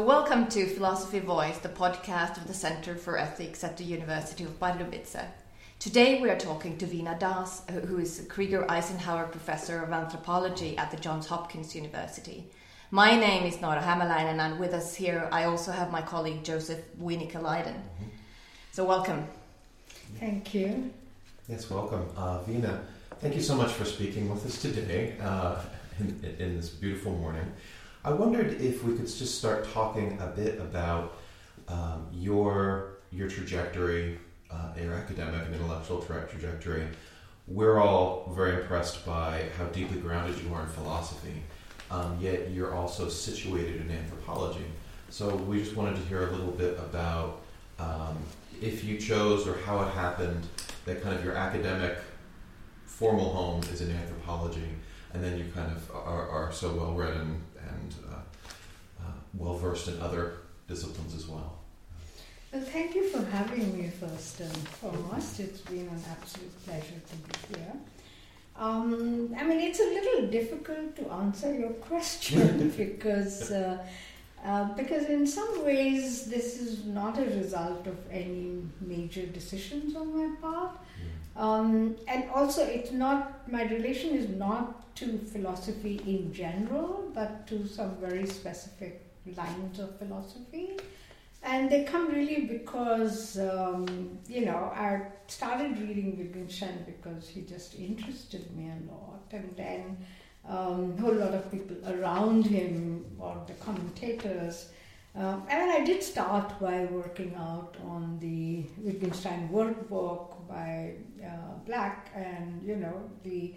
welcome to Philosophy Voice, the podcast of the Center for Ethics at the University of Pardubice. Today we are talking to Veena Das, who is Krieger Eisenhower Professor of Anthropology at the Johns Hopkins University. My name is Nora Hämäläinen, and with us here I also have my colleague Joseph Wiinikka-Lydon. Mm-hmm. So welcome. Thank you. Yes, welcome. Uh, Veena, thank you so much for speaking with us today uh, in, in, this beautiful morning. I wondered if we could just start talking a bit about um, your, your trajectory uh, your academic and intellectual tra- trajectory, we're all very impressed by how deeply grounded you are in philosophy. Um, yet you're also situated in anthropology. So we just wanted to hear a little bit about um, if you chose or how it happened that kind of your academic formal home is in anthropology, and then you kind of are, are so well read in well versed in other disciplines as well. Well, thank you for having me first and foremost. It's been an absolute pleasure to be here. Um, I mean, it's a little difficult to answer your question because uh, uh, because in some ways this is not a result of any major decisions on my part, um, and also it's not my relation is not to philosophy in general, but to some very specific lines of philosophy. And they come really because, um, you know, I started reading Wittgenstein because he just interested me a lot. And then um, a whole lot of people around him, or the commentators. Um, and I did start by working out on the Wittgenstein workbook by uh, Black and, you know, the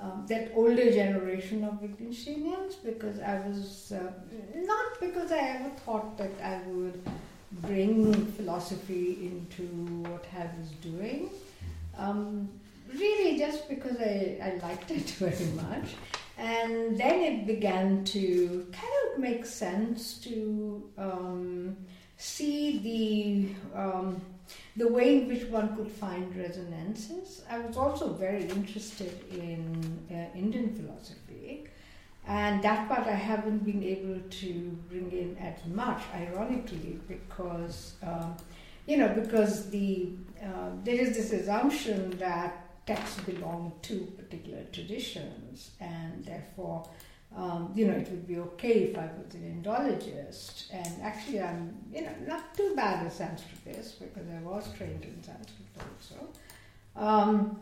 um, that older generation of Wittgensteinians because I was uh, not because I ever thought that I would bring philosophy into what I was doing. Um, really, just because I, I liked it very much. And then it began to kind of make sense to um, see the um, the way in which one could find resonances. I was also very interested in uh, Indian philosophy, and that part I haven't been able to bring in as much, ironically, because um, you know because the uh, there is this assumption that texts belong to particular traditions, and therefore. Um, you know, it would be okay if I was an Indologist. And actually, I'm, you know, not too bad a Sanskritist because I was trained in Sanskrit also. Um,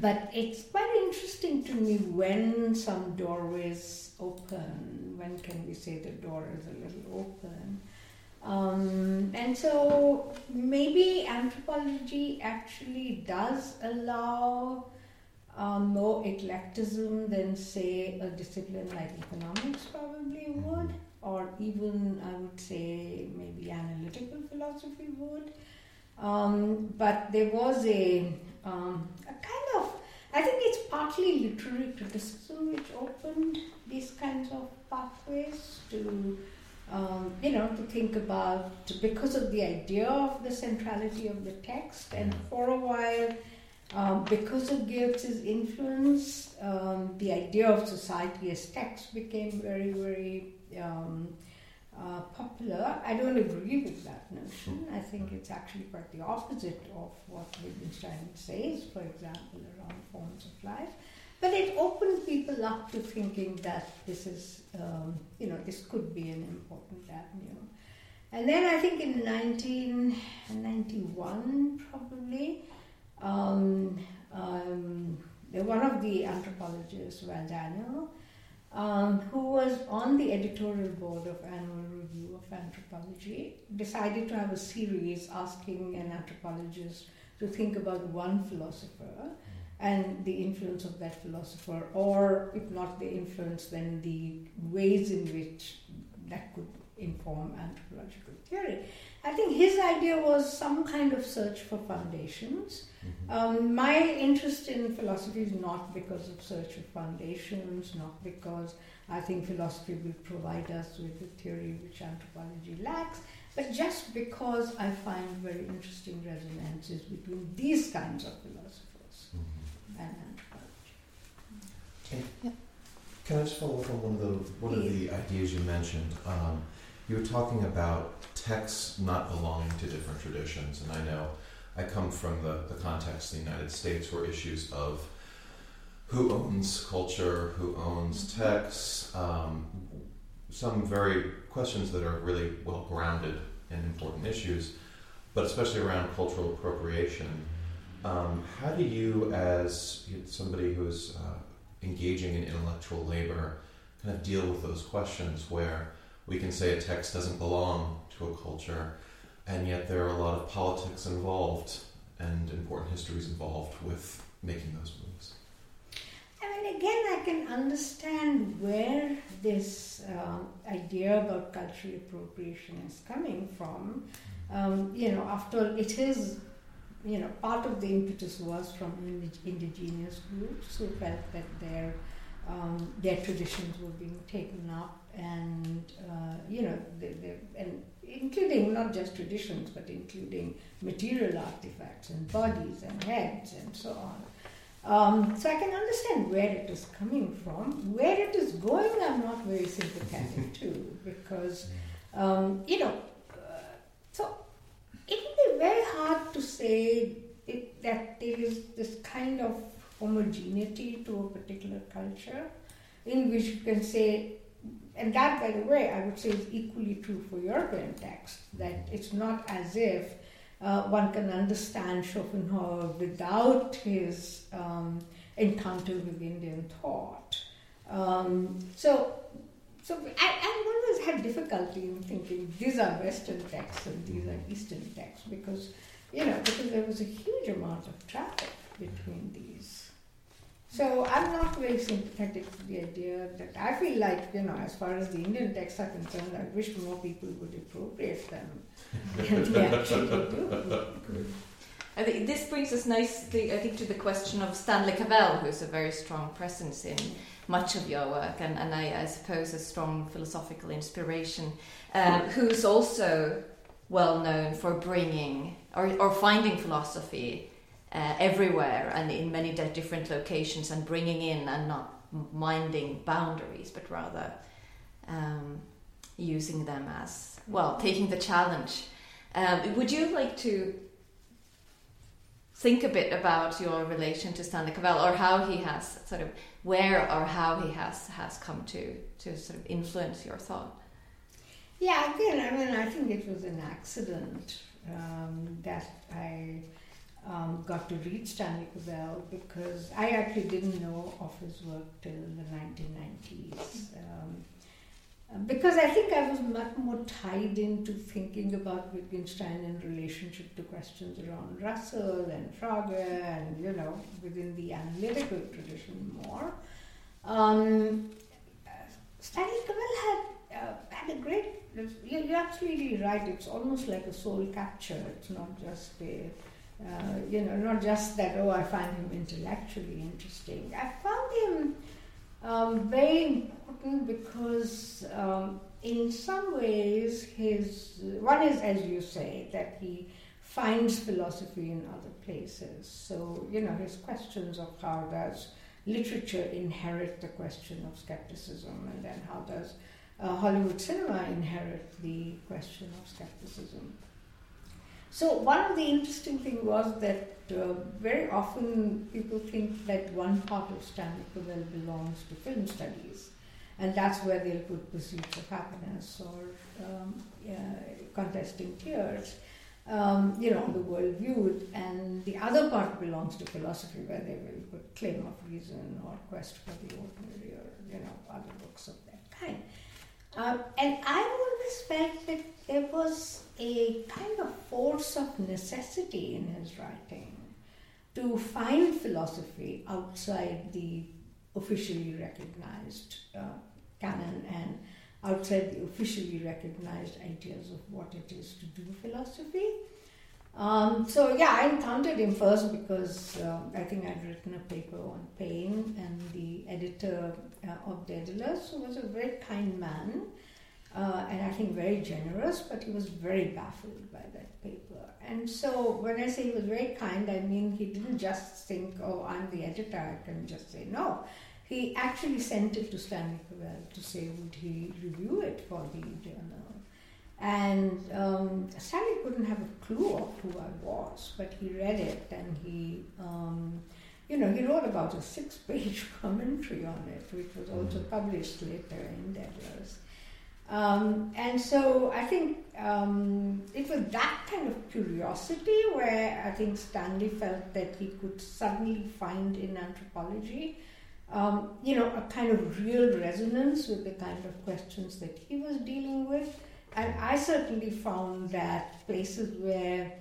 but it's quite interesting to me when some doorways open. When can we say the door is a little open? Um, and so maybe anthropology actually does allow uh, more eclecticism than, say, a discipline like economics probably would, or even I would say maybe analytical philosophy would. Um, but there was a, um, a kind of, I think it's partly literary criticism which opened these kinds of pathways to, um, you know, to think about, because of the idea of the centrality of the text, and for a while, um, because of Geertz's influence, um, the idea of society as text became very, very um, uh, popular. I don't agree with that notion. I think it's actually quite the opposite of what Wittgenstein says, for example, around forms of life. But it opened people up to thinking that this is, um, you know, this could be an important avenue. And then I think in 1991, probably, um, um, one of the anthropologists, Val Daniel, um, who was on the editorial board of Annual Review of Anthropology, decided to have a series asking an anthropologist to think about one philosopher and the influence of that philosopher, or if not the influence, then the ways in which that could inform anthropological theory. I think his idea was some kind of search for foundations. Mm-hmm. Um, my interest in philosophy is not because of search for foundations, not because I think philosophy will provide us with a theory which anthropology lacks, but just because I find very interesting resonances between these kinds of philosophers mm-hmm. and anthropology. Can I just follow up on one of the one of the ideas you mentioned? Um, you were talking about texts not belonging to different traditions, and I know I come from the, the context of the United States where issues of who owns culture, who owns texts, um, some very questions that are really well grounded and important issues, but especially around cultural appropriation. Um, how do you, as somebody who's uh, engaging in intellectual labor, kind of deal with those questions where we can say a text doesn't belong to a culture, and yet there are a lot of politics involved and important histories involved with making those moves. I mean, again, I can understand where this um, idea about cultural appropriation is coming from. Um, you know, after all, it is, you know, part of the impetus was from indigenous groups who felt that their um, their traditions were being taken up, and uh, you know, they, they, and including not just traditions, but including material artifacts and bodies and heads and so on. Um, so I can understand where it is coming from. Where it is going, I'm not very sympathetic to because, um, you know, uh, so it would be very hard to say it, that there is this kind of homogeneity to a particular culture in which you can say and that, by the way, I would say is equally true for European texts, that it's not as if uh, one can understand Schopenhauer without his um, encounter with Indian thought. Um, so, so I, I always had difficulty in thinking these are Western texts and these are Eastern texts because, you know, because there was a huge amount of traffic between these. So I'm not very sympathetic to the idea that I feel like, you know, as far as the Indian texts are concerned, I wish more people would appropriate them. I think this brings us nicely, I think, to the question of Stanley Cavell, who's a very strong presence in much of your work, and, and I, I suppose a strong philosophical inspiration, um, who's also well known for bringing or, or finding philosophy uh, everywhere and in many different locations and bringing in and not minding boundaries, but rather um, using them as well, taking the challenge. Um, would you like to think a bit about your relation to Stanley Cavell or how he has sort of where or how he has has come to to sort of influence your thought? Yeah, again, I mean, I think it was an accident um, that I um, got to read Stanley Cavell because I actually didn't know of his work till the 1990s. Um, because I think I was much more tied into thinking about Wittgenstein in relationship to questions around Russell and Frege and, you know, within the analytical tradition more. Um, Stanley Cavell had, uh, had a great, you're absolutely right, it's almost like a soul capture, it's not just a uh, you know, not just that, oh, I find him intellectually interesting. I found him um, very important because, um, in some ways, his one is, as you say, that he finds philosophy in other places. So, you know, his questions of how does literature inherit the question of skepticism, and then how does uh, Hollywood cinema inherit the question of skepticism. So one of the interesting things was that uh, very often people think that one part of Stanley Cavell belongs to film studies, and that's where they'll put Pursuits of Happiness or um, Contesting Tears, um, you know, the world viewed, and the other part belongs to philosophy, where they will put Claim of Reason or Quest for the Ordinary or you know other books of that kind. Um, and I always felt that there was a kind of force of necessity in his writing to find philosophy outside the officially recognized uh, canon and outside the officially recognized ideas of what it is to do philosophy. Um, so yeah, I encountered him first because uh, I think I'd written a paper on pain, and the editor uh, of Daedalus, was a very kind man, uh, and I think very generous, but he was very baffled by that paper. And so when I say he was very kind, I mean he didn't just think, oh, I'm the editor, I can just say no. He actually sent it to Stanley Cavell to say would he review it for the journal. And um, Stanley couldn't have a clue of who I was, but he read it and he, um, you know, he wrote about a six-page commentary on it, which was also Mhm. published later in Daedalus. Um, and so I think um, it was that kind of curiosity where I think Stanley felt that he could suddenly find in anthropology, um, you know, a kind of real resonance with the kind of questions that he was dealing with. And I certainly found that places where,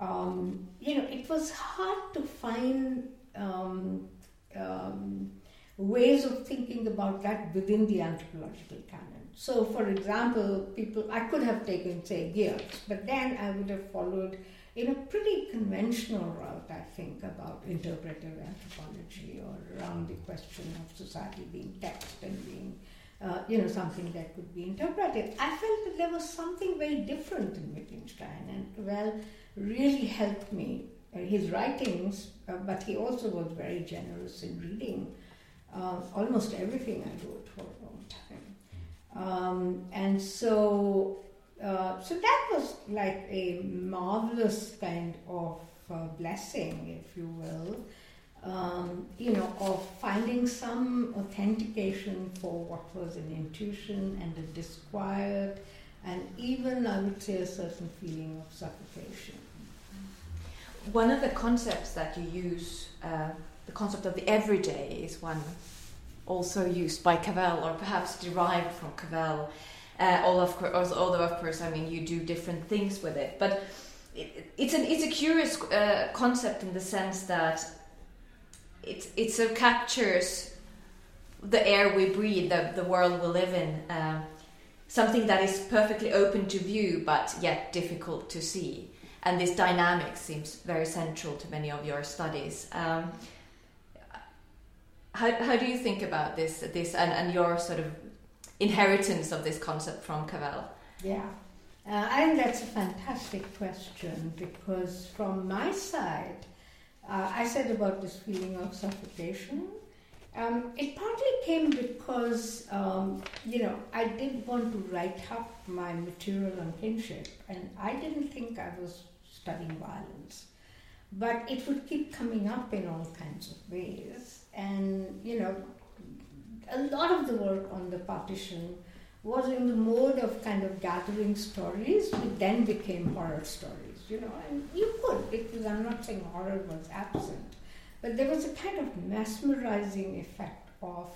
um, you know, it was hard to find um, um, ways of thinking about that within the anthropological canon. So, for example, people, I could have taken, say, Geertz, but then I would have followed in a pretty conventional route, I think, about interpretive anthropology or around the question of society being text and being, uh, you know, something that could be interpreted. I felt that there was something very different in Wittgenstein, and well, really helped me. Uh, his writings, uh, but he also was very generous in reading uh, almost everything I wrote for a long time. Um, and so, uh, so that was like a marvelous kind of uh, blessing, if you will, um, you know, of finding some authentication for what was an intuition and a disquiet, and even I would say a certain feeling of suffocation. One of the concepts that you use, uh, the concept of the everyday, is one also used by Cavell, or perhaps derived from Cavell. Uh, although, of course, although of course, I mean, you do different things with it. But it, it's an it's a curious uh, concept in the sense that it it so captures the air we breathe, the the world we live in. Uh, something that is perfectly open to view, but yet difficult to see. And this dynamic seems very central to many of your studies. Um, how, how do you think about this this and, and your sort of inheritance of this concept from Cavell? Yeah, uh, I think that's a fantastic question because from my side, uh, I said about this feeling of suffocation. Um, it partly came because, um, you know, I did want to write up my material on kinship, and I didn't think I was studying violence. But it would keep coming up in all kinds of ways. And, you know, a lot of the work on the partition was in the mode of kind of gathering stories, which then became horror stories, you know, and you could, because I'm not saying horror was absent, but there was a kind of mesmerizing effect of,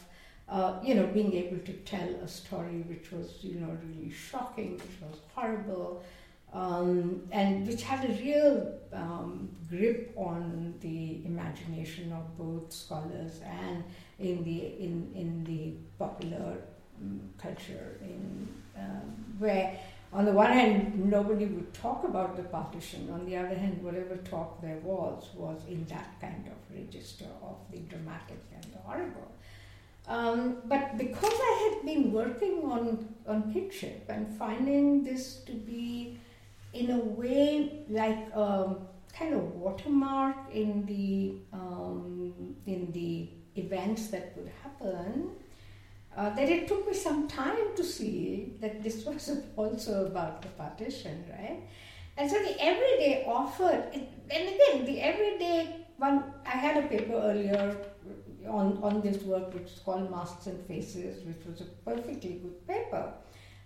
uh, you know, being able to tell a story which was, you know, really shocking, which was horrible, um, and which had a real um, grip on the imagination of both scholars and in the in in the popular um, culture, in um, where on the one hand nobody would talk about the partition, on the other hand whatever talk there was was in that kind of register of the dramatic and the horrible. Um, but because I had been working on on kinship and finding this to be in a way like a kind of watermark in the um, in the events that would happen, uh, that it took me some time to see that this was also about the partition, right? And so the everyday offered, and again, the everyday one, I had a paper earlier on, on this work which is called Masks and Faces, which was a perfectly good paper.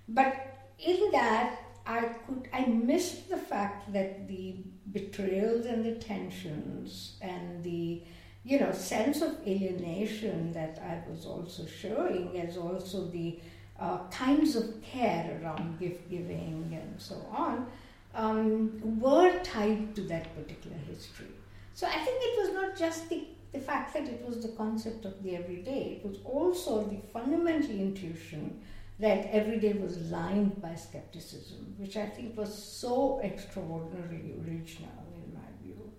But in that, I could I missed the fact that the betrayals and the tensions and the you know sense of alienation that I was also showing as also the uh, kinds of care around gift giving and so on um, were tied to that particular history. So I think it was not just the, the fact that it was the concept of the everyday, it was also the fundamental intuition that every day was lined by skepticism, which I think was so extraordinarily original in my view.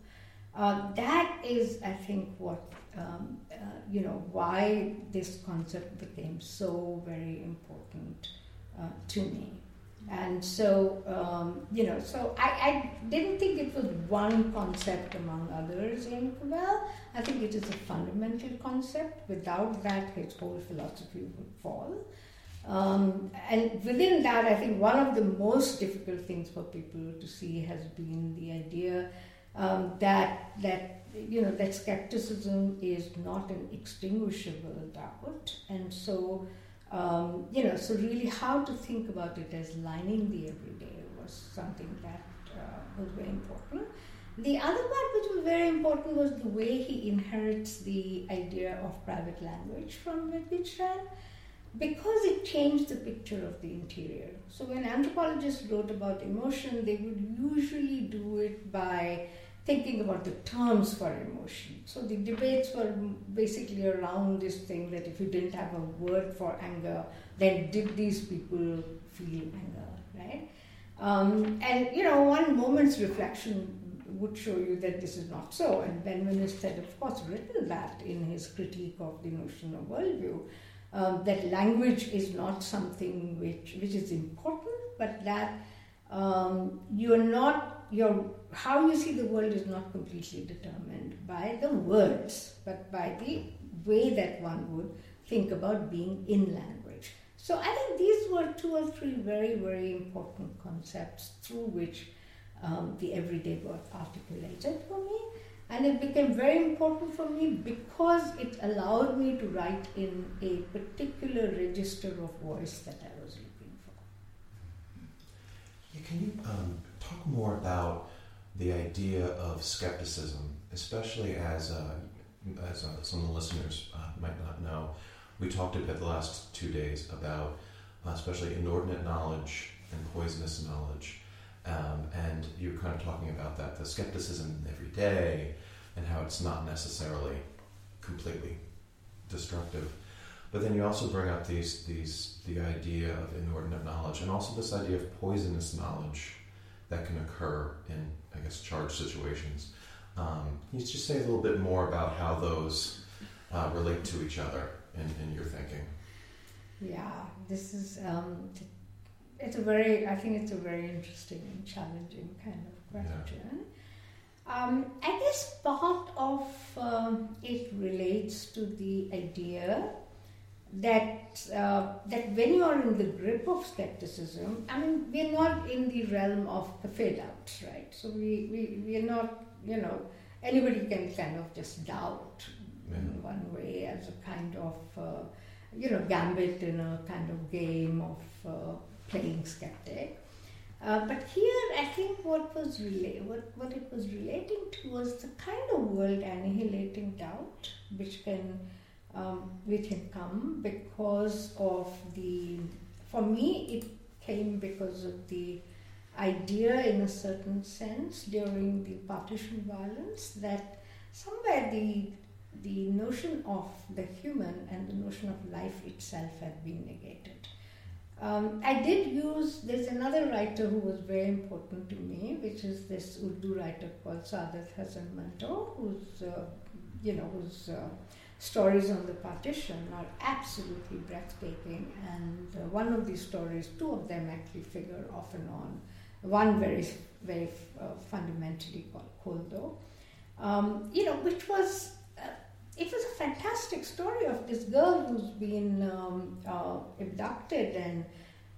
Uh, that is, I think, what um, uh, you know why this concept became so very important uh, to me. And so, um, you know, so I, I didn't think it was one concept among others in Cavell. I think it is a fundamental concept. Without that, his whole philosophy would fall. Um, and within that, I think one of the most difficult things for people to see has been the idea um, that that you know that skepticism is not an extinguishable doubt, and so um, you know so really how to think about it as lining the everyday was something that uh, was very important. The other part which was very important was the way he inherits the idea of private language from Wittgenstein because it changed the picture of the interior. So when anthropologists wrote about emotion, they would usually do it by thinking about the terms for emotion. So the debates were basically around this thing that if you didn't have a word for anger, then did these people feel anger, right? Um, and you know, one moment's reflection would show you that this is not so. And Benveniste had, of course, written that in his critique of the notion of worldview um, that language is not something which, which is important, but that um, you're not, your, how you see the world is not completely determined by the words, but by the way that one would think about being in language. So I think these were two or three very, very important concepts through which um, the everyday was articulated for me. And it became very important for me because it allowed me to write in a particular register of voice that I was looking for. Yeah, can you um, talk more about the idea of skepticism, especially as, uh, as uh, some of the listeners uh, might not know? We talked a bit the last two days about uh, especially inordinate knowledge and poisonous knowledge. Um, and you're kind of talking about that the skepticism every day and how it's not necessarily completely destructive. But then you also bring up these these the idea of inordinate knowledge and also this idea of poisonous knowledge that can occur in I guess charged situations. Um, can you just say a little bit more about how those uh, relate to each other in, in your thinking? Yeah, this is um, it's a very, I think it's a very interesting and challenging kind of question. Yeah. Um, I guess part of um, it relates to the idea that uh, that when you are in the grip of skepticism, I mean, we're not in the realm of the out, right? So we, we, we are not, you know, anybody can kind of just doubt yeah. in one way as a kind of, uh, you know, gambit in a kind of game of uh, playing skeptic. Uh, but here, I think what was rela- what, what it was relating to was the kind of world annihilating doubt which can um, which can come because of the. For me, it came because of the idea, in a certain sense, during the partition violence, that somewhere the the notion of the human and the notion of life itself had been negated. Um, I did use, there's another writer who was very important to me, which is this Urdu writer called Saadat Hasan Manto, whose, uh, you know, whose uh, stories on the partition are absolutely breathtaking. And uh, one of these stories, two of them actually figure off and on. One very, very uh, fundamentally called Khol Do, um, you know, which was it was a fantastic story of this girl who's been um, uh, abducted and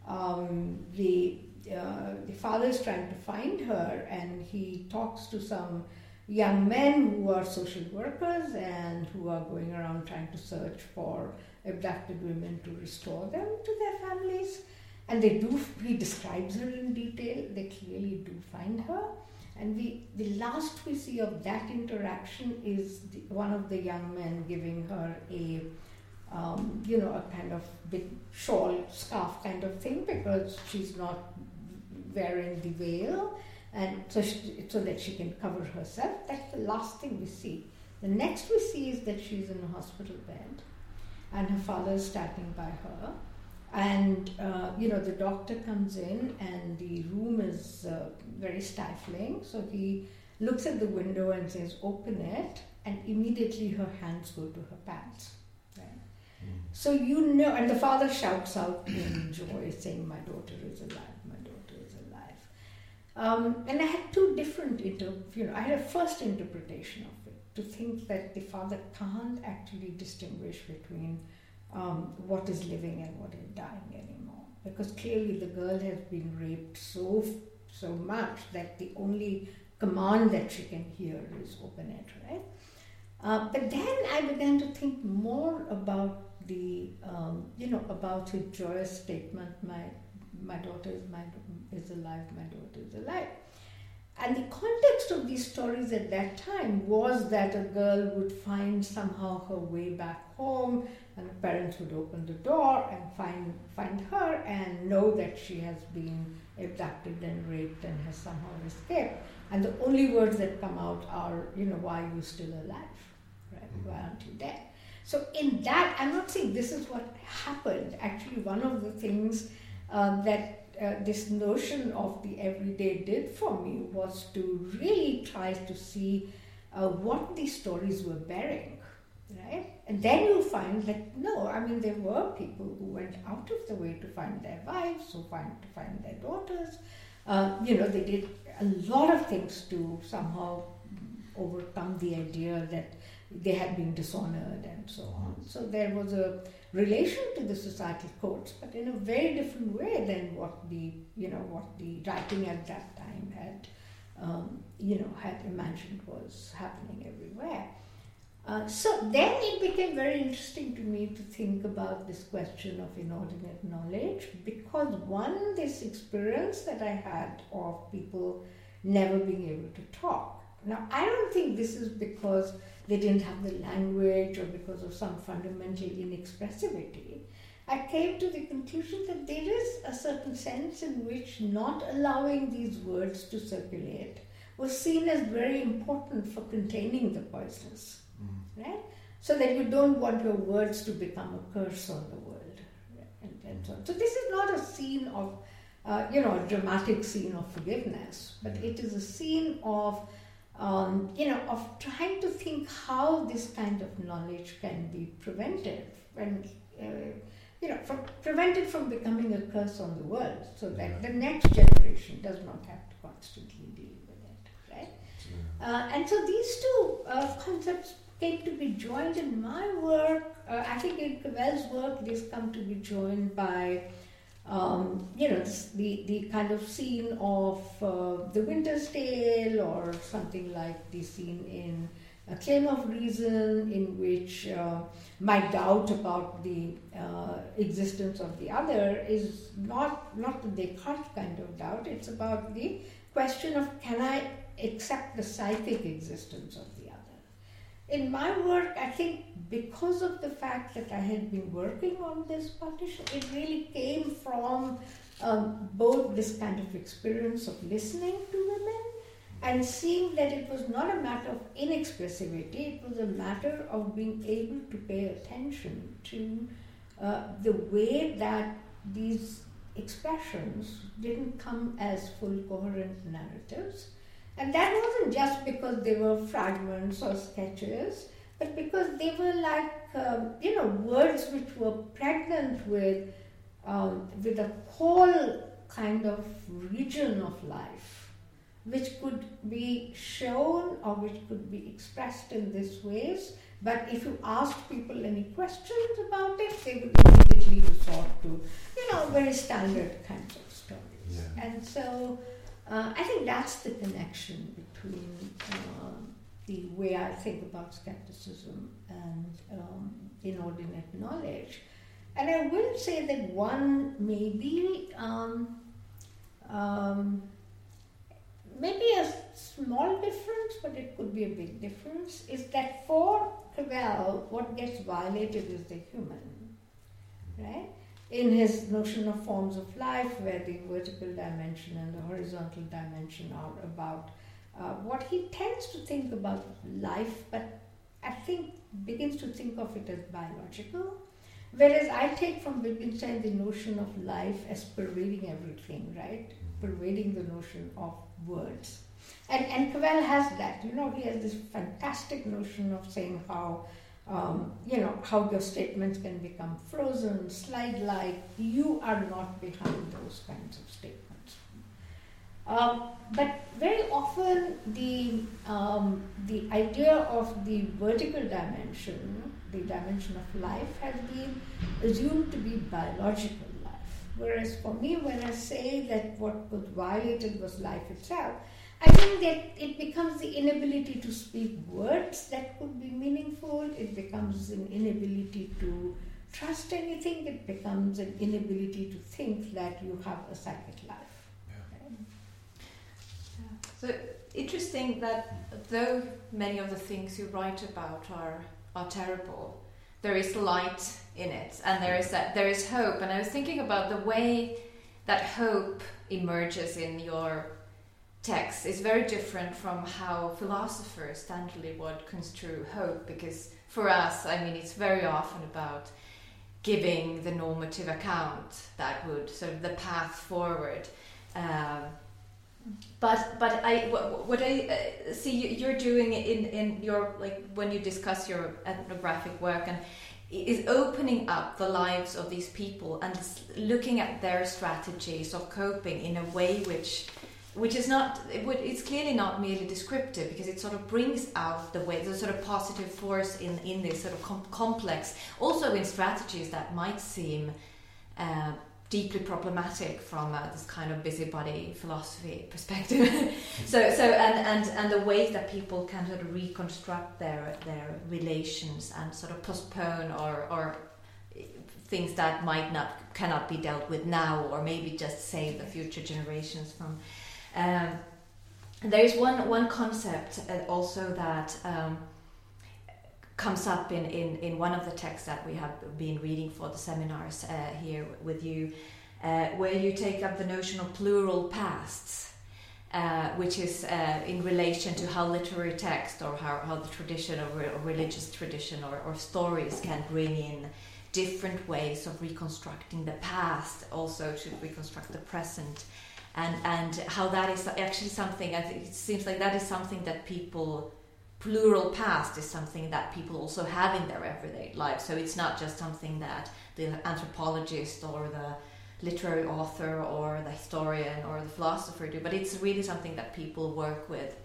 um, the uh, the father is trying to find her and he talks to some young men who are social workers and who are going around trying to search for abducted women to restore them to their families. And they do he describes her in detail. They clearly do find her and we, the last we see of that interaction is the, one of the young men giving her a, um, you know, a kind of big shawl, scarf kind of thing because she's not wearing the veil, and so she, so that she can cover herself. That's the last thing we see. The next we see is that she's in a hospital bed, and her father is standing by her, and uh, you know the doctor comes in and the room is uh, very stifling so he looks at the window and says open it and immediately her hands go to her pants right? mm. so you know and the father shouts out in joy saying my daughter is alive my daughter is alive um, and i had two different inter- you know i had a first interpretation of it to think that the father can't actually distinguish between um, what is living and what is dying anymore. Because clearly the girl has been raped so so much that the only command that she can hear is open it, right? Uh, but then I began to think more about the, um, you know, about his joyous statement, my, my daughter is, my, is alive, my daughter is alive. And the context of these stories at that time was that a girl would find somehow her way back home, and her parents would open the door and find, find her and know that she has been abducted and raped and has somehow escaped. And the only words that come out are, you know, why are you still alive? Right? Why aren't you dead? So, in that, I'm not saying this is what happened. Actually, one of the things um, that uh, this notion of the everyday did for me was to really try to see uh, what these stories were bearing, right? And then you find that no, I mean there were people who went out of the way to find their wives, who find to find their daughters. Uh, you know, they did a lot of things to somehow overcome the idea that they had been dishonored and so on. So there was a relation to the societal codes, but in a very different way than what the you know what the writing at that time had um, you know had imagined was happening everywhere. Uh, so then it became very interesting to me to think about this question of inordinate knowledge because one, this experience that I had of people never being able to talk. Now, I don't think this is because they didn't have the language or because of some fundamental inexpressivity. I came to the conclusion that there is a certain sense in which not allowing these words to circulate was seen as very important for containing the poisonous, mm. right? So that you don't want your words to become a curse on the world, and, and so on. So this is not a scene of, uh, you know, a dramatic scene of forgiveness, but mm. it is a scene of um, you know, of trying to think how this kind of knowledge can be prevented and, uh, you know, from, prevented from becoming a curse on the world so that the next generation does not have to constantly deal with it, right? Uh, and so these two uh, concepts came to be joined in my work. Uh, I think in Cavell's work, these come to be joined by um, you know, the, the kind of scene of uh, The Winter's Tale or something like the scene in A Claim of Reason, in which uh, my doubt about the uh, existence of the other is not, not the Descartes kind of doubt, it's about the question of can I accept the psychic existence of. In my work, I think because of the fact that I had been working on this partition, it really came from um, both this kind of experience of listening to women and seeing that it was not a matter of inexpressivity, it was a matter of being able to pay attention to uh, the way that these expressions didn't come as full coherent narratives. And that wasn't just because they were fragments or sketches, but because they were like um, you know words which were pregnant with um, with a whole kind of region of life which could be shown or which could be expressed in these ways but if you asked people any questions about it they would immediately resort to you know very standard kinds of stories yeah. and so uh, i think that's the connection between um, the way I think about skepticism and um, inordinate knowledge. And I will say that one maybe um, um, maybe a small difference, but it could be a big difference, is that for Cavell, what gets violated is the human, right? In his notion of forms of life, where the vertical dimension and the horizontal dimension are about uh, what he tends to think about life, but I think begins to think of it as biological. Whereas I take from Wittgenstein the notion of life as pervading everything, right? Pervading the notion of words. And, and Cavell has that, you know, he has this fantastic notion of saying how, um, you know, how your statements can become frozen, slide like. You are not behind those kinds of statements. Um, but very often the, um, the idea of the vertical dimension the dimension of life has been assumed to be biological life. Whereas for me, when I say that what was violated was life itself, I think that it becomes the inability to speak words that could be meaningful, it becomes an inability to trust anything, it becomes an inability to think that you have a psychic life. So interesting that though many of the things you write about are are terrible, there is light in it, and there is that there is hope. And I was thinking about the way that hope emerges in your text is very different from how philosophers standardly would construe hope, because for us, I mean, it's very often about giving the normative account that would sort of the path forward. Um, but but I what, I uh, see you're doing in in your like when you discuss your ethnographic work and is opening up the lives of these people and looking at their strategies of coping in a way which which is not it would, it's clearly not merely descriptive because it sort of brings out the way the sort of positive force in in this sort of com- complex also in strategies that might seem uh, deeply problematic from uh, this kind of busybody philosophy perspective. so, so and, and and the ways that people can sort of reconstruct their their relations and sort of postpone or or things that might not cannot be dealt with now, or maybe just save the future generations from. Um, there is one one concept uh, also that. Um, comes up in, in, in one of the texts that we have been reading for the seminars uh, here with you, uh, where you take up the notion of plural pasts, uh, which is uh, in relation to how literary text or how, how the tradition or, religious tradition or, or stories can bring in different ways of reconstructing the past, also to reconstruct the present. And, and how that is actually something, I think it seems like that is something that people plural past is something that people also have in their everyday life. So it's not just something that the anthropologist or the literary author or the historian or the philosopher do, but it's really something that people work with.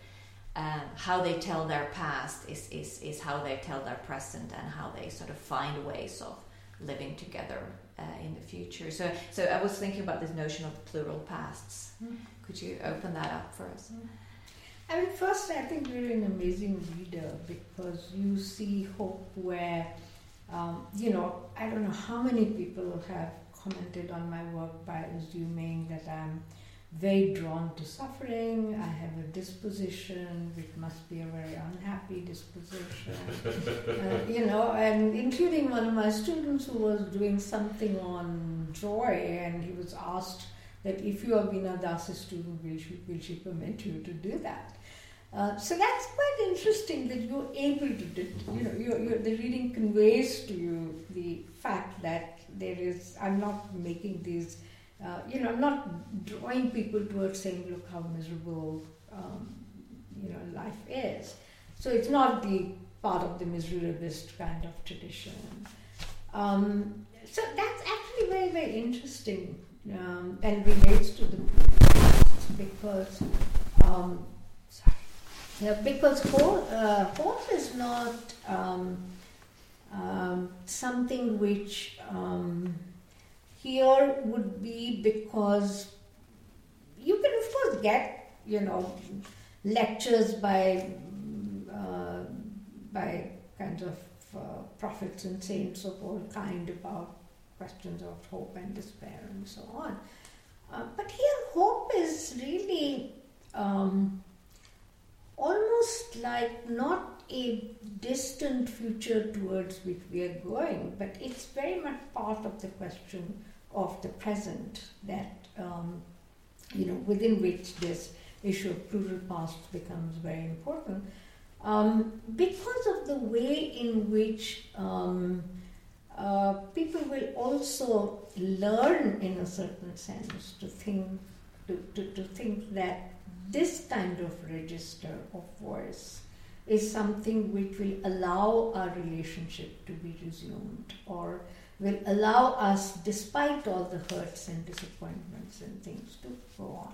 Um, how they tell their past is, is, is how they tell their present and how they sort of find ways of living together uh, in the future. So, so I was thinking about this notion of plural pasts. Mm. Could you open that up for us? Mm. I mean, first, I think you're an amazing reader because you see hope where, um, you know, I don't know how many people have commented on my work by assuming that I'm very drawn to suffering. I have a disposition which must be a very unhappy disposition. uh, you know, and including one of my students who was doing something on joy, and he was asked that if you are Veena Das's student, will she, will she permit you to do that? Uh, so that's quite interesting that you're able to, do, you know, you're, you're, the reading conveys to you the fact that there is, I'm not making these, uh, you know, not drawing people towards saying, look how miserable, um, you know, life is. So it's not the part of the miserabilist kind of tradition. Um, so that's actually very, very interesting um, and relates to the because um, sorry, yeah, because hope, uh, hope is not um, um, something which um, here would be because you can of course get you know lectures by uh, by kinds of uh, prophets and saints of all kind about questions of hope and despair and so on. Uh, but here, hope is really um, almost like not a distant future towards which we are going, but it's very much part of the question of the present that, um, you know, within which this issue of plural past becomes very important. Um, because of the way in which um, uh, people will also learn, in a certain sense, to think to, to, to think that this kind of register of voice is something which will allow our relationship to be resumed or will allow us, despite all the hurts and disappointments and things, to go on.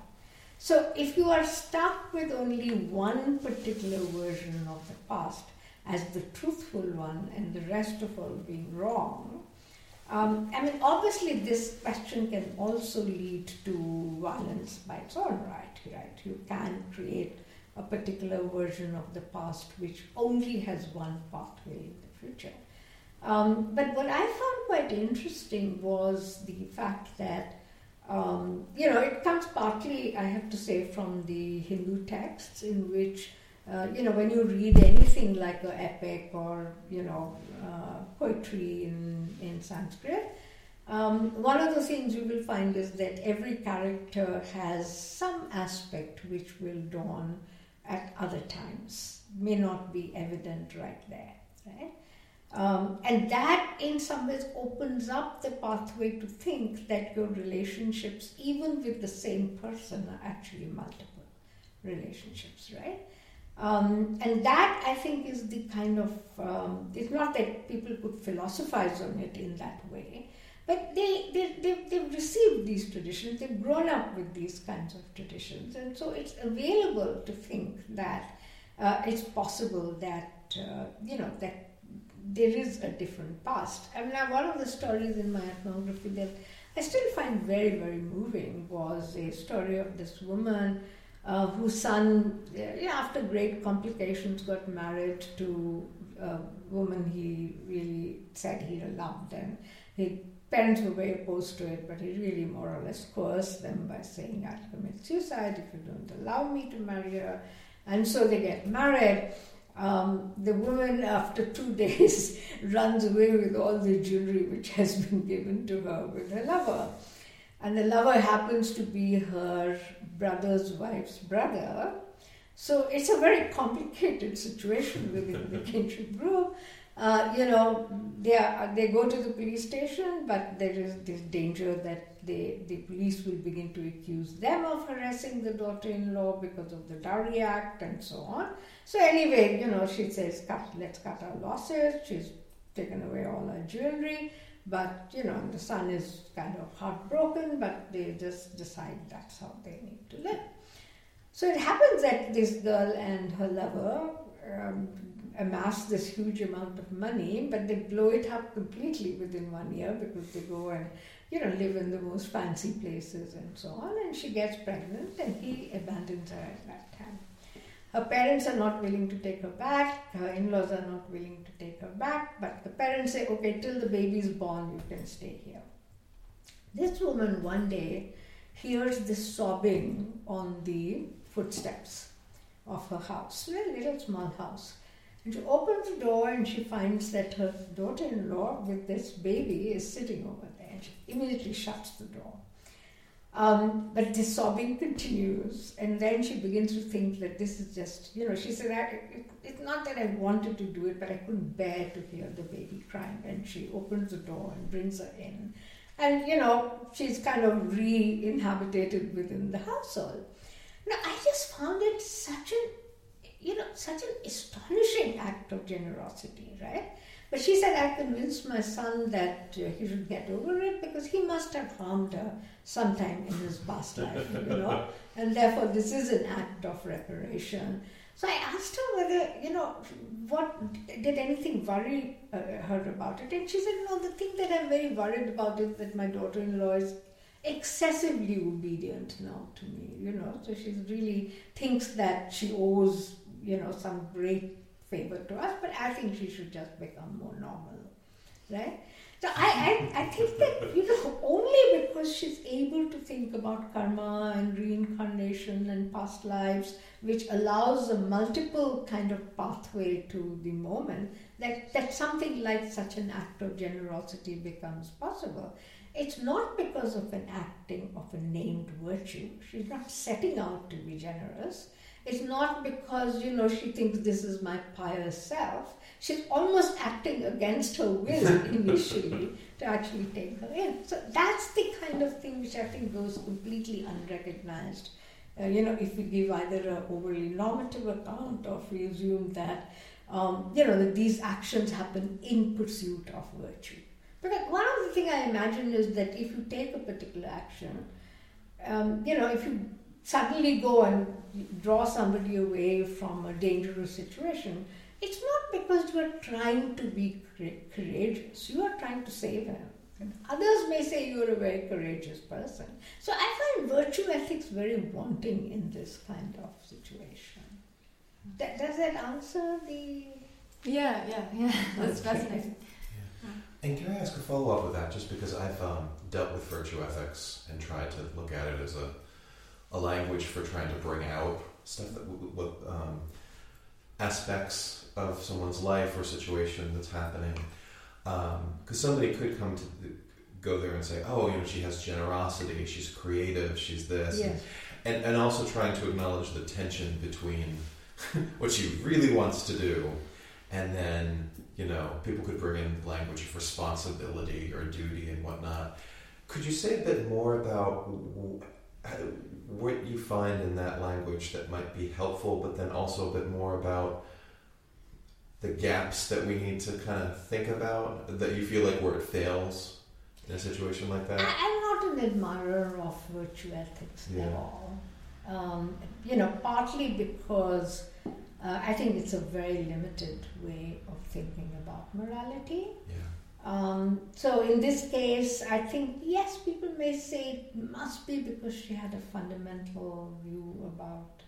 So, if you are stuck with only one particular version of the past, as the truthful one and the rest of all being wrong. Um, I mean, obviously, this question can also lead to violence by its own right, right? You can create a particular version of the past which only has one pathway in the future. Um, but what I found quite interesting was the fact that, um, you know, it comes partly, I have to say, from the Hindu texts in which uh, you know, when you read anything like an epic or, you know, uh, poetry in, in Sanskrit, um, one of the things you will find is that every character has some aspect which will dawn at other times, may not be evident right there, right? Um, and that, in some ways, opens up the pathway to think that your relationships, even with the same person, are actually multiple relationships, right? Um, and that, I think, is the kind of, um, it's not that people could philosophize on it in that way, but they, they, they, they've received these traditions, they've grown up with these kinds of traditions, and so it's available to think that uh, it's possible that, uh, you know, that there is a different past. I mean, one of the stories in my ethnography that I still find very, very moving was a story of this woman uh, whose son, yeah, after great complications, got married to a woman he really said he loved. And his parents were very opposed to it, but he really more or less coerced them by saying, I'll commit suicide if you don't allow me to marry her. And so they get married. Um, the woman, after two days, runs away with all the jewelry which has been given to her with her lover and the lover happens to be her brother's wife's brother. So it's a very complicated situation within the kinship group. Uh, you know, they, are, they go to the police station, but there is this danger that they, the police will begin to accuse them of harassing the daughter-in-law because of the Dowry Act and so on. So anyway, you know, she says, cut, let's cut our losses. She's taken away all her jewelry. But, you know, the son is kind of heartbroken, but they just decide that's how they need to live. So it happens that this girl and her lover um, amass this huge amount of money, but they blow it up completely within one year because they go and, you know, live in the most fancy places and so on. And she gets pregnant and he abandons her at that time. Her parents are not willing to take her back, her in laws are not willing to take her back, but the parents say, okay, till the baby is born, you can stay here. This woman one day hears this sobbing on the footsteps of her house, a little small house. And she opens the door and she finds that her daughter in law with this baby is sitting over. And immediately shuts the door. Um, but the sobbing continues, and then she begins to think that this is just, you know, she said, it, It's not that I wanted to do it, but I couldn't bear to hear the baby crying. And she opens the door and brings her in. And, you know, she's kind of re inhabited within the household. Now, I just found it such an, you know, such an astonishing act of generosity, right? But she said, I convinced my son that uh, he should get over it because he must have harmed her sometime in his past life, you know, and therefore this is an act of reparation. So I asked her whether, you know, what did anything worry uh, her about it, and she said, no, the thing that I'm very worried about is that my daughter-in-law is excessively obedient now to me, you know, so she really thinks that she owes, you know, some great favor to us, but I think she should just become more normal, right? So I, I, I think that, you know, only because she's able to think about karma and reincarnation and past lives, which allows a multiple kind of pathway to the moment, that, that something like such an act of generosity becomes possible. It's not because of an acting of a named virtue. She's not setting out to be generous. It's not because, you know, she thinks this is my pious self. She's almost acting against her will initially to actually take her in. So that's the kind of thing which I think goes completely unrecognized. Uh, you know, if we give either a overly normative account or if we assume that, um, you know, that these actions happen in pursuit of virtue. Because one of the things I imagine is that if you take a particular action, um, you know, if you suddenly go and draw somebody away from a dangerous situation, it's not because you are trying to be courageous, you are trying to save him. Others may say you're a very courageous person. So I find virtue ethics very wanting in this kind of situation. That, does that answer the. Yeah, yeah, yeah. That's fascinating. Yeah. And can I ask a follow up with that? Just because I've um, dealt with virtue ethics and tried to look at it as a, a language for trying to bring out stuff that what um, aspects of someone's life or situation that's happening because um, somebody could come to the, go there and say, oh, you know, she has generosity, she's creative, she's this, and and also trying to acknowledge the tension between what she really wants to do, and then you know, people could bring in language of responsibility or duty and whatnot. Could you say a bit more about what you find in that language that might be helpful, but then also a bit more about the gaps that we need to kind of think about that you feel like where it fails in a situation like that? I, am not an admirer of virtue ethics yeah. at all. Um, you know, partly because uh, I think it's a very limited way of thinking about morality. Yeah. Um, so in this case, I think yes, people may say it must be because she had a fundamental view about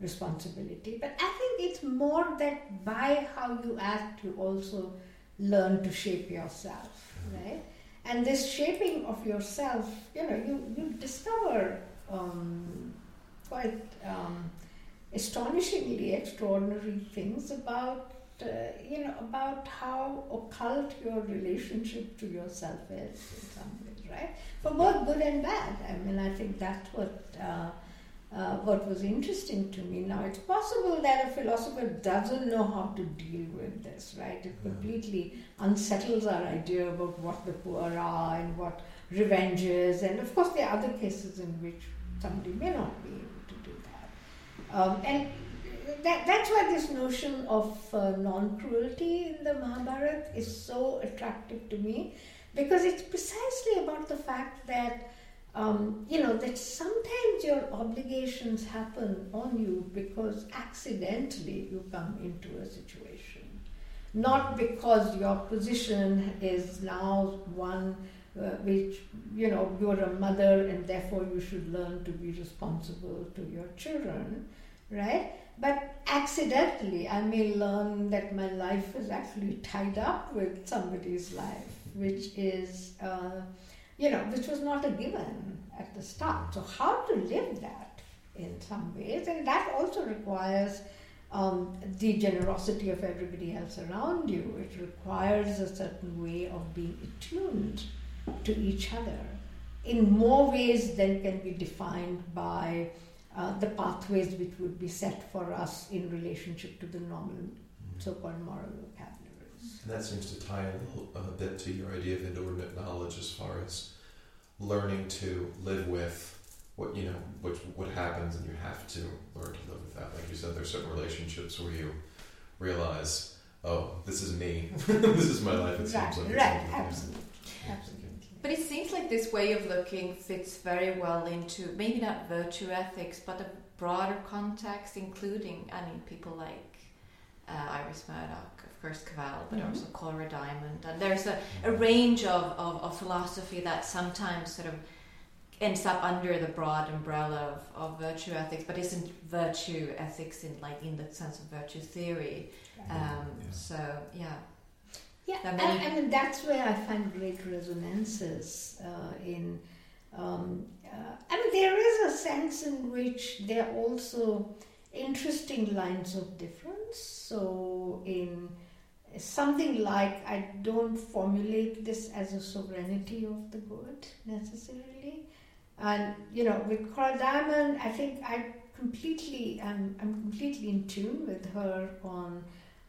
responsibility. But I think it's more that by how you act, you also learn to shape yourself, right? And this shaping of yourself, you know, you, you discover um, quite um, astonishingly extraordinary things about, uh, you know, about how occult your relationship to yourself is in some ways, right? For both good and bad. I mean, I think that's what. Uh, uh, what was interesting to me. Now, it's possible that a philosopher doesn't know how to deal with this, right? It completely unsettles our idea about what the poor are and what revenge is. And of course, there are other cases in which somebody may not be able to do that. Um, and that, that's why this notion of uh, non cruelty in the Mahabharata is so attractive to me because it's precisely about the fact that um, you know, that sometimes your obligations happen on you because accidentally you come into a situation. Not because your position is now one uh, which, you know, you're a mother and therefore you should learn to be responsible to your children, right? But accidentally, I may learn that my life is actually tied up with somebody's life, which is. Uh, you know, which was not a given at the start. So, how to live that in some ways, and that also requires um, the generosity of everybody else around you. It requires a certain way of being attuned to each other in more ways than can be defined by uh, the pathways which would be set for us in relationship to the normal mm-hmm. so-called moral vocabulary. And that seems to tie a, little, a bit to your idea of inordinate knowledge as far as learning to live with what you know what what happens and you have to learn to live with that. Like you said there's certain relationships where you realize oh this is me. This is my life it right, seems like right absolutely. Absolutely but it seems like this way of looking fits very well into maybe not virtue ethics but a broader context including i mean people like uh, iris murdoch of course Cavell, but mm-hmm. also Cora Diamond. And there's a, a range of, of, of, philosophy that sometimes sort of ends up under the broad umbrella of, of virtue ethics, but isn't virtue ethics in like in the sense of virtue theory. Um, yeah. So yeah. Yeah, I, I, mean that's where I find great resonances uh, in. Um, uh, I mean, there is a sense in which there are also interesting lines of difference. So, in something like I don't formulate this as a sovereignty of the good necessarily. And you know, with Cora Diamond, I think I completely I'm I'm completely in tune with her on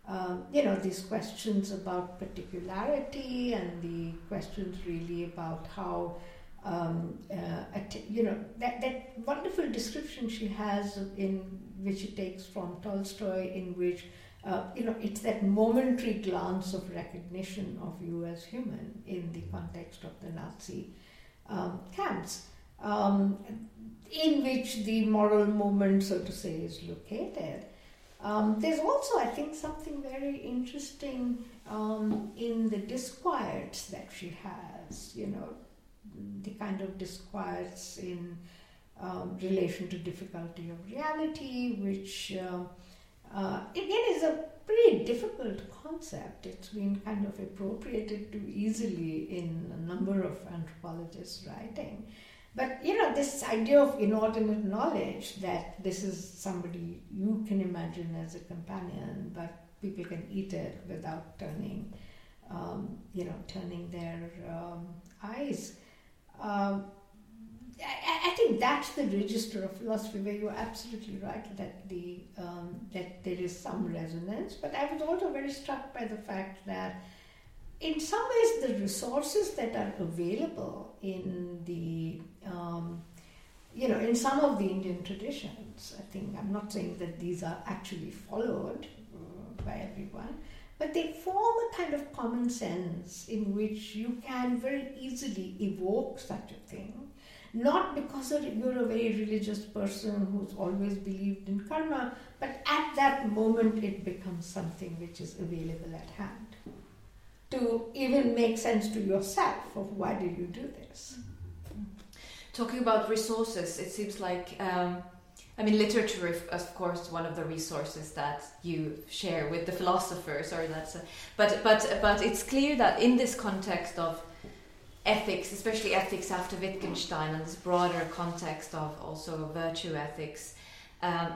um, you know these questions about particularity and the questions really about how um, uh, you know that that wonderful description she has in which she takes from Tolstoy in which uh, you know, it's that momentary glance of recognition of you as human in the context of the Nazi um, camps, um, in which the moral movement, so to say, is located. Um, there's also, I think, something very interesting um, in the disquiets that she has, you know, the kind of disquiets in um, relation to difficulty of reality, which uh, uh, again is a pretty difficult concept. It's been kind of appropriated too easily in a number of anthropologists' writing. But you know, this idea of inordinate knowledge that this is somebody you can imagine as a companion, but people can eat it without turning, um, you know, turning their um, eyes. Um, I, I, think that's the register of philosophy where you're absolutely right that the um, that there is some resonance. But I was also very struck by the fact that in some ways the resources that are available in the um, you know in some of the Indian traditions, I think I'm not saying that these are actually followed uh, by everyone, but they form a kind of common sense in which you can very easily evoke such a thing not because you're a very religious person who's always believed in karma, but at that moment it becomes something which is available at hand to even make sense to yourself of why did you do this. Talking about resources, it seems like. Um, I mean, literature is, of course, one of the resources that you share with the philosophers, or that's. A, but but but it's clear that in this context of ethics, especially ethics after Wittgenstein, and this broader context of also virtue ethics, um,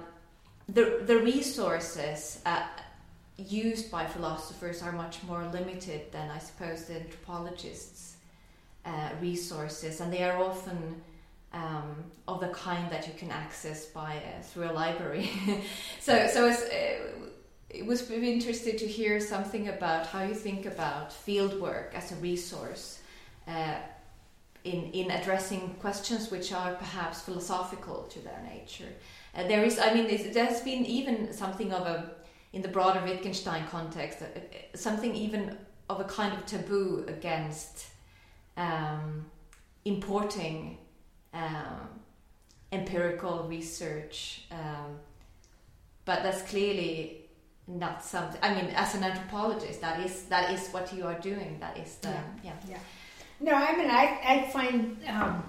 the the resources uh, used by philosophers are much more limited than I suppose the anthropologists' uh, resources, and they are often. Um, of the kind that you can access by uh, through a library. so, so uh, it was really interested to hear something about how you think about field work as a resource uh, in in addressing questions which are perhaps philosophical to their nature. Uh, there is, I mean, there's been even something of a in the broader Wittgenstein context, uh, something even of a kind of taboo against um, importing um, empirical research, um, but that's clearly not something. I mean, as an anthropologist, that is that is what you are doing. That is the yeah. yeah. yeah. No, I mean, I, I find, um,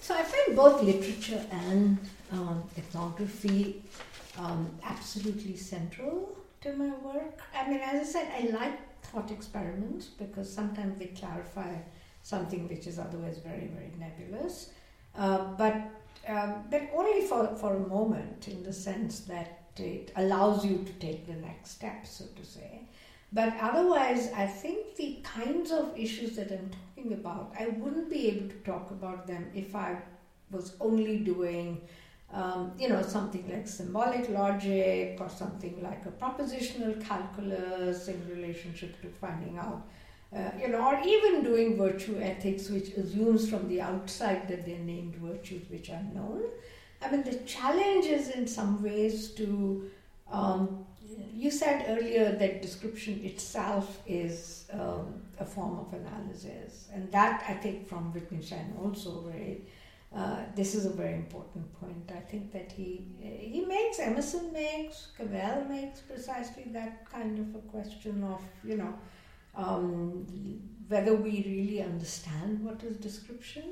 so I find both literature and um, ethnography um, absolutely central to my work. I mean, as I said, I like thought experiments because sometimes they clarify something which is otherwise very, very nebulous. Uh, but um, but only for, for a moment in the sense that it allows you to take the next step, so to say. But otherwise, I think the kinds of issues that I'm talking about, I wouldn't be able to talk about them if I was only doing, um, you know, something like symbolic logic or something like a propositional calculus in relationship to finding out, uh, you know, or even doing virtue ethics, which assumes from the outside that they're named virtues which are known. I mean, the challenge is in some ways to um, you said earlier that description itself is um, a form of analysis, and that I think from Wittgenstein also very. Uh, this is a very important point. I think that he he makes Emerson makes Cavell makes precisely that kind of a question of you know um, whether we really understand what is description.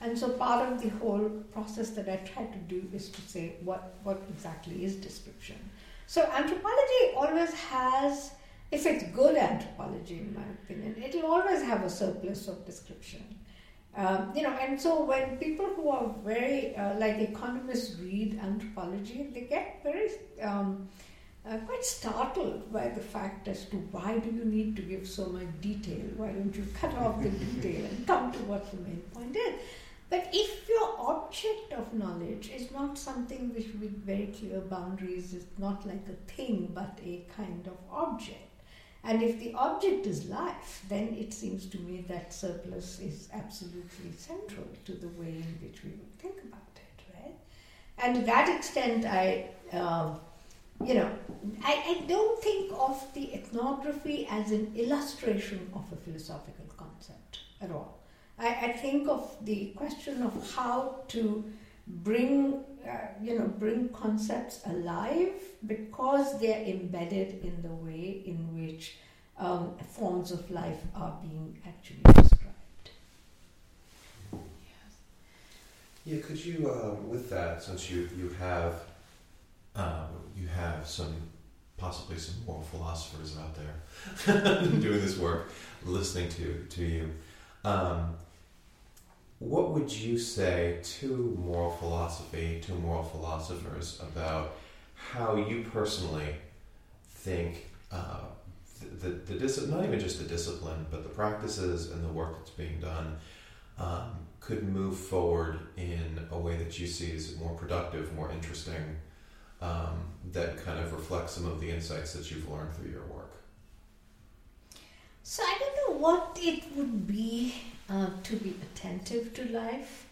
And so part of the whole process that I try to do is to say what what exactly is description. So anthropology always has, if it's good anthropology, in my opinion, it'll always have a surplus of description. Um, you know, and so when people who are very uh, like economists read anthropology, they get very um, uh, quite startled by the fact as to why do you need to give so much detail? Why don't you cut off the detail and come to what the main point is? But if your object of knowledge is not something which with very clear boundaries is not like a thing but a kind of object, and if the object is life, then it seems to me that surplus is absolutely central to the way in which we would think about it, right? And to that extent, I, um, you know, I, I don't think of the ethnography as an illustration of a philosophical concept at all. I, I think of the question of how to bring uh, you know bring concepts alive because they're embedded in the way in which um, forms of life are being actually described. Yeah, could you, uh, with that, since you you have um, have some possibly some moral philosophers out there doing this work, listening to to you. Um, what would you say to moral philosophy, to moral philosophers, about how you personally think uh, the, the, the not even just the discipline, but the practices and the work that's being done um, could move forward in a way that you see as more productive, more interesting, um, that kind of reflects some of the insights that you've learned through your work? So I don't know what it would be uh, to be attentive to life.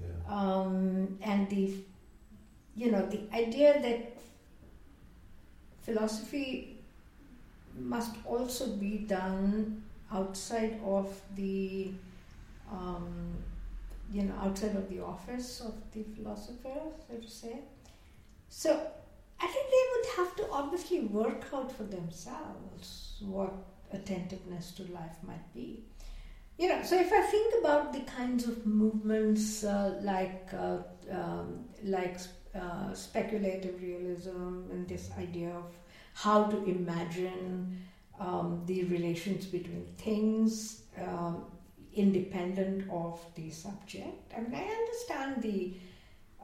Yeah. Um, and the, you know, the idea that philosophy must also be done outside of the, um, you know, outside of the office of the philosopher, so to say. So I think they would have to obviously work out for themselves what attentiveness to life might be you know, so if I think about the kinds of movements uh, like uh, um, like uh, speculative realism and this idea of how to imagine um, the relations between things um, independent of the subject. I mean, I understand the.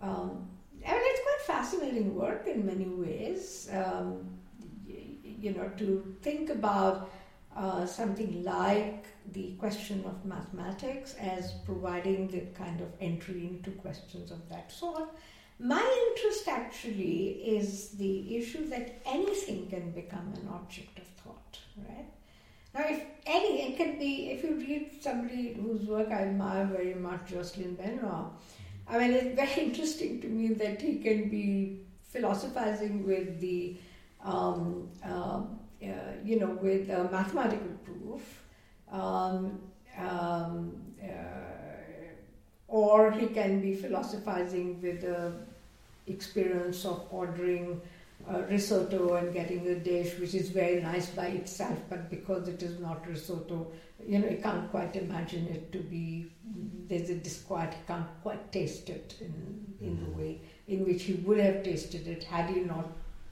Um, I mean, it's quite fascinating work in many ways. Um, you know, to think about uh, something like the question of mathematics as providing the kind of entry into questions of that sort. My interest actually is the issue that anything can become an object of thought, right? Now, if any, it can be, if you read somebody whose work I admire very much, Jocelyn Benoist, I mean, it's very interesting to me that he can be philosophizing with the, um, uh, uh, you know, with a mathematical proof, um, um, uh, or he can be philosophizing with the experience of ordering uh, risotto and getting a dish which is very nice by itself, but because it is not risotto, you know, you can't quite imagine it to be, there's a disquiet, you can't quite taste it in, in mm-hmm. the way in which he would have tasted it had he not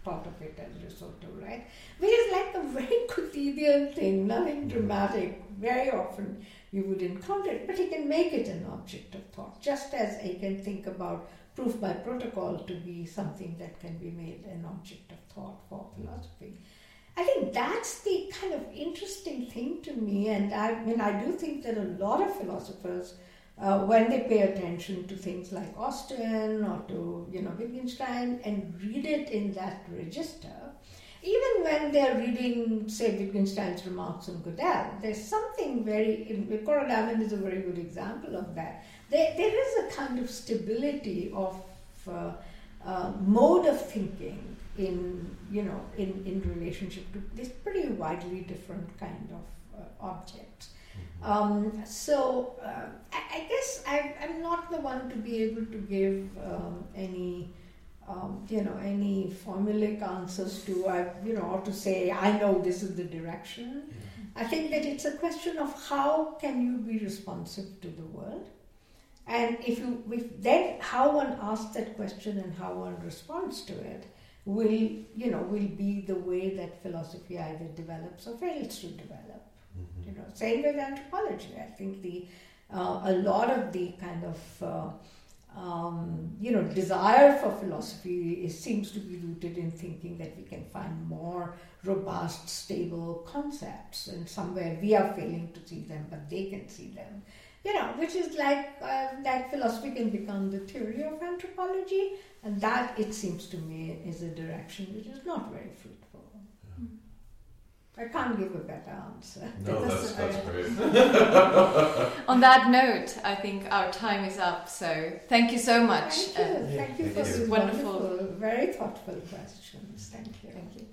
thought of it as risotto, right? Which is like a very quotidian thing, nothing dramatic. Very often you would encounter it, but he can make it an object of thought, just as he can think about proof by protocol to be something that can be made an object of thought for philosophy. I think that's the kind of interesting thing to me, and I mean, I do think that a lot of philosophers uh, when they pay attention to things like Austin or to you know Wittgenstein and read it in that register, even when they're reading, say, Wittgenstein's remarks on Gödel, there's something very. Konrad Amen is a very good example of that. There, there is a kind of stability of uh, uh, mode of thinking in you know in, in relationship to this pretty widely different kind of uh, objects. Um, so uh, I, I, guess I, am not the one to be able to give um, any, um, you know, any formulaic answers to, I, you know, or to say I know this is the direction. I think that it's a question of how can you be responsive to the world, and if you, if then how one asks that question and how one responds to it will, you know, will be the way that philosophy either develops or fails to develop. You know, same with anthropology. I think the uh, a lot of the kind of uh, um, you know desire for philosophy is, seems to be rooted in thinking that we can find more robust, stable concepts, and somewhere we are failing to see them, but they can see them. You know, which is like uh, that philosophy can become the theory of anthropology, and that it seems to me is a direction which is not very fruitful. I can't give a better answer. No, that's, that's great. On that note, I think our time is up. So thank you so much. Thank you, uh, thank you for these wonderful, very thoughtful questions. Thank you. Thank you.